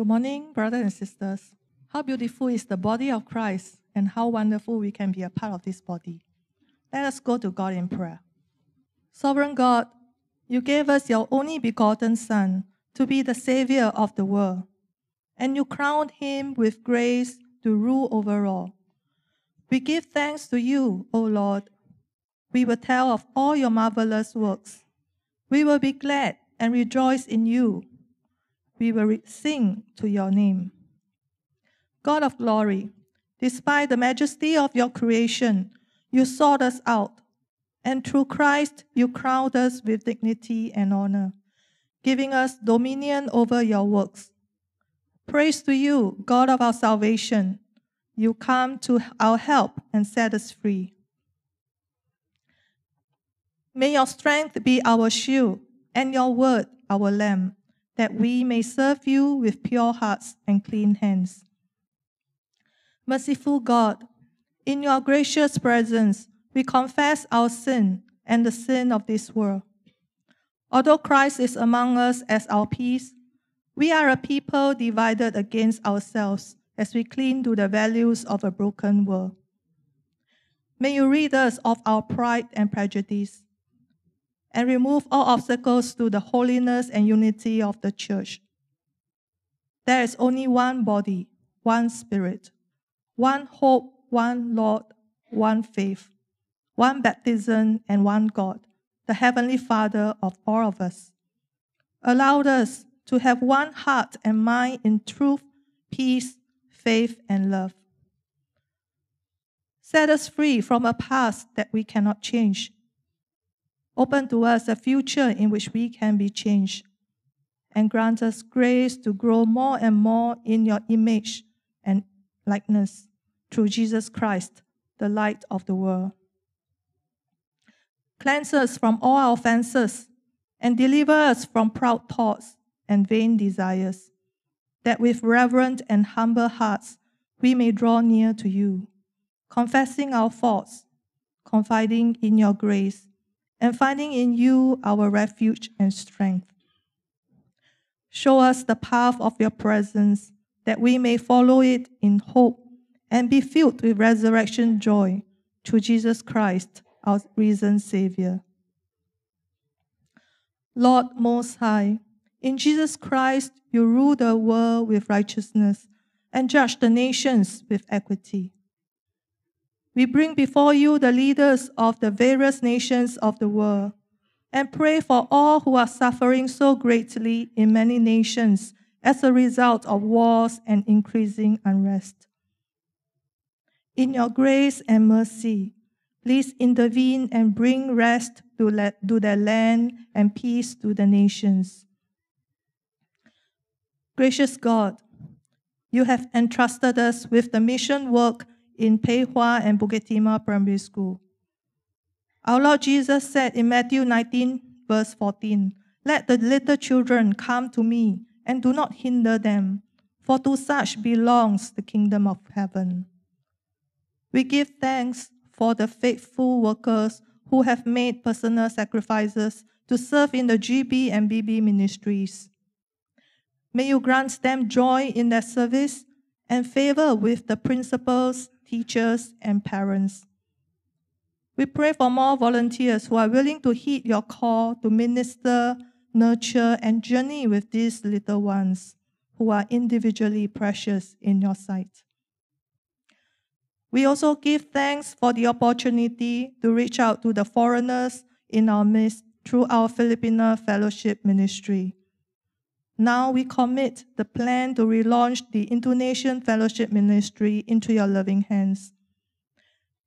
Good morning, brothers and sisters. How beautiful is the body of Christ, and how wonderful we can be a part of this body. Let us go to God in prayer. Sovereign God, you gave us your only begotten Son to be the Savior of the world, and you crowned him with grace to rule over all. We give thanks to you, O Lord. We will tell of all your marvelous works. We will be glad and rejoice in you. We will sing to your name. God of glory, despite the majesty of your creation, you sought us out, and through Christ you crowned us with dignity and honor, giving us dominion over your works. Praise to you, God of our salvation. You come to our help and set us free. May your strength be our shield and your word our lamp, that we may serve you with pure hearts and clean hands. Merciful God, in your gracious presence, we confess our sin and the sin of this world. Although Christ is among us as our peace, we are a people divided against ourselves as we cling to the values of a broken world. May you rid us of our pride and prejudice and remove all obstacles to the holiness and unity of the church. There is only one body, one spirit, one hope, one Lord, one faith, one baptism, and one God, the Heavenly Father of all of us. Allow us to have one heart and mind in truth, peace, faith, and love. Set us free from a past that we cannot change. Open to us a future in which we can be changed. And grant us grace to grow more and more in your image and likeness through Jesus Christ, the light of the world. Cleanse us from all our offenses and deliver us from proud thoughts and vain desires, that with reverent and humble hearts we may draw near to you, confessing our faults, confiding in your grace, and finding in you our refuge and strength. Show us the path of your presence, that we may follow it in hope and be filled with resurrection joy through Jesus Christ, our risen Savior. Lord Most High, in Jesus Christ you rule the world with righteousness and judge the nations with equity. We bring before you the leaders of the various nations of the world and pray for all who are suffering so greatly in many nations as a result of wars and increasing unrest. In your grace and mercy, please intervene and bring rest to, to the land and peace to the nations. Gracious God, you have entrusted us with the mission work in Pei Hwa and Bukit Timah Primary School. Our Lord Jesus said in Matthew 19, verse 14, Let the little children come to me and do not hinder them, for to such belongs the kingdom of heaven. We give thanks for the faithful workers who have made personal sacrifices to serve in the GB and BB ministries. May you grant them joy in their service and favor with the principals, teachers, and parents. We pray for more volunteers who are willing to heed your call to minister, nurture, and journey with these little ones who are individually precious in your sight. We also give thanks for the opportunity to reach out to the foreigners in our midst through our Filipino Fellowship Ministry. Now we commit the plan to relaunch the Indonesian Fellowship Ministry into your loving hands.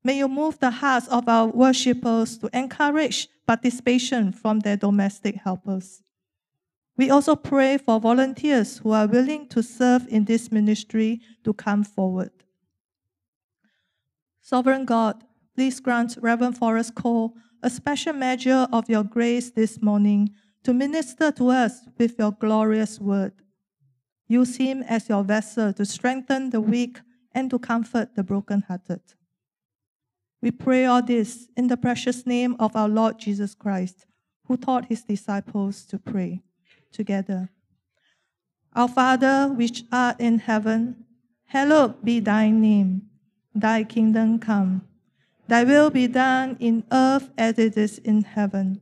May you move the hearts of our worshippers to encourage participation from their domestic helpers. We also pray for volunteers who are willing to serve in this ministry to come forward. Sovereign God, please grant Reverend Forrest Cole a special measure of your grace this morning to minister to us with your glorious word. Use him as your vessel to strengthen the weak and to comfort the brokenhearted. We pray all this in the precious name of our Lord Jesus Christ, who taught his disciples to pray together. Our Father, which art in heaven, hallowed be thy name. Thy kingdom come. Thy will be done in earth as it is in heaven.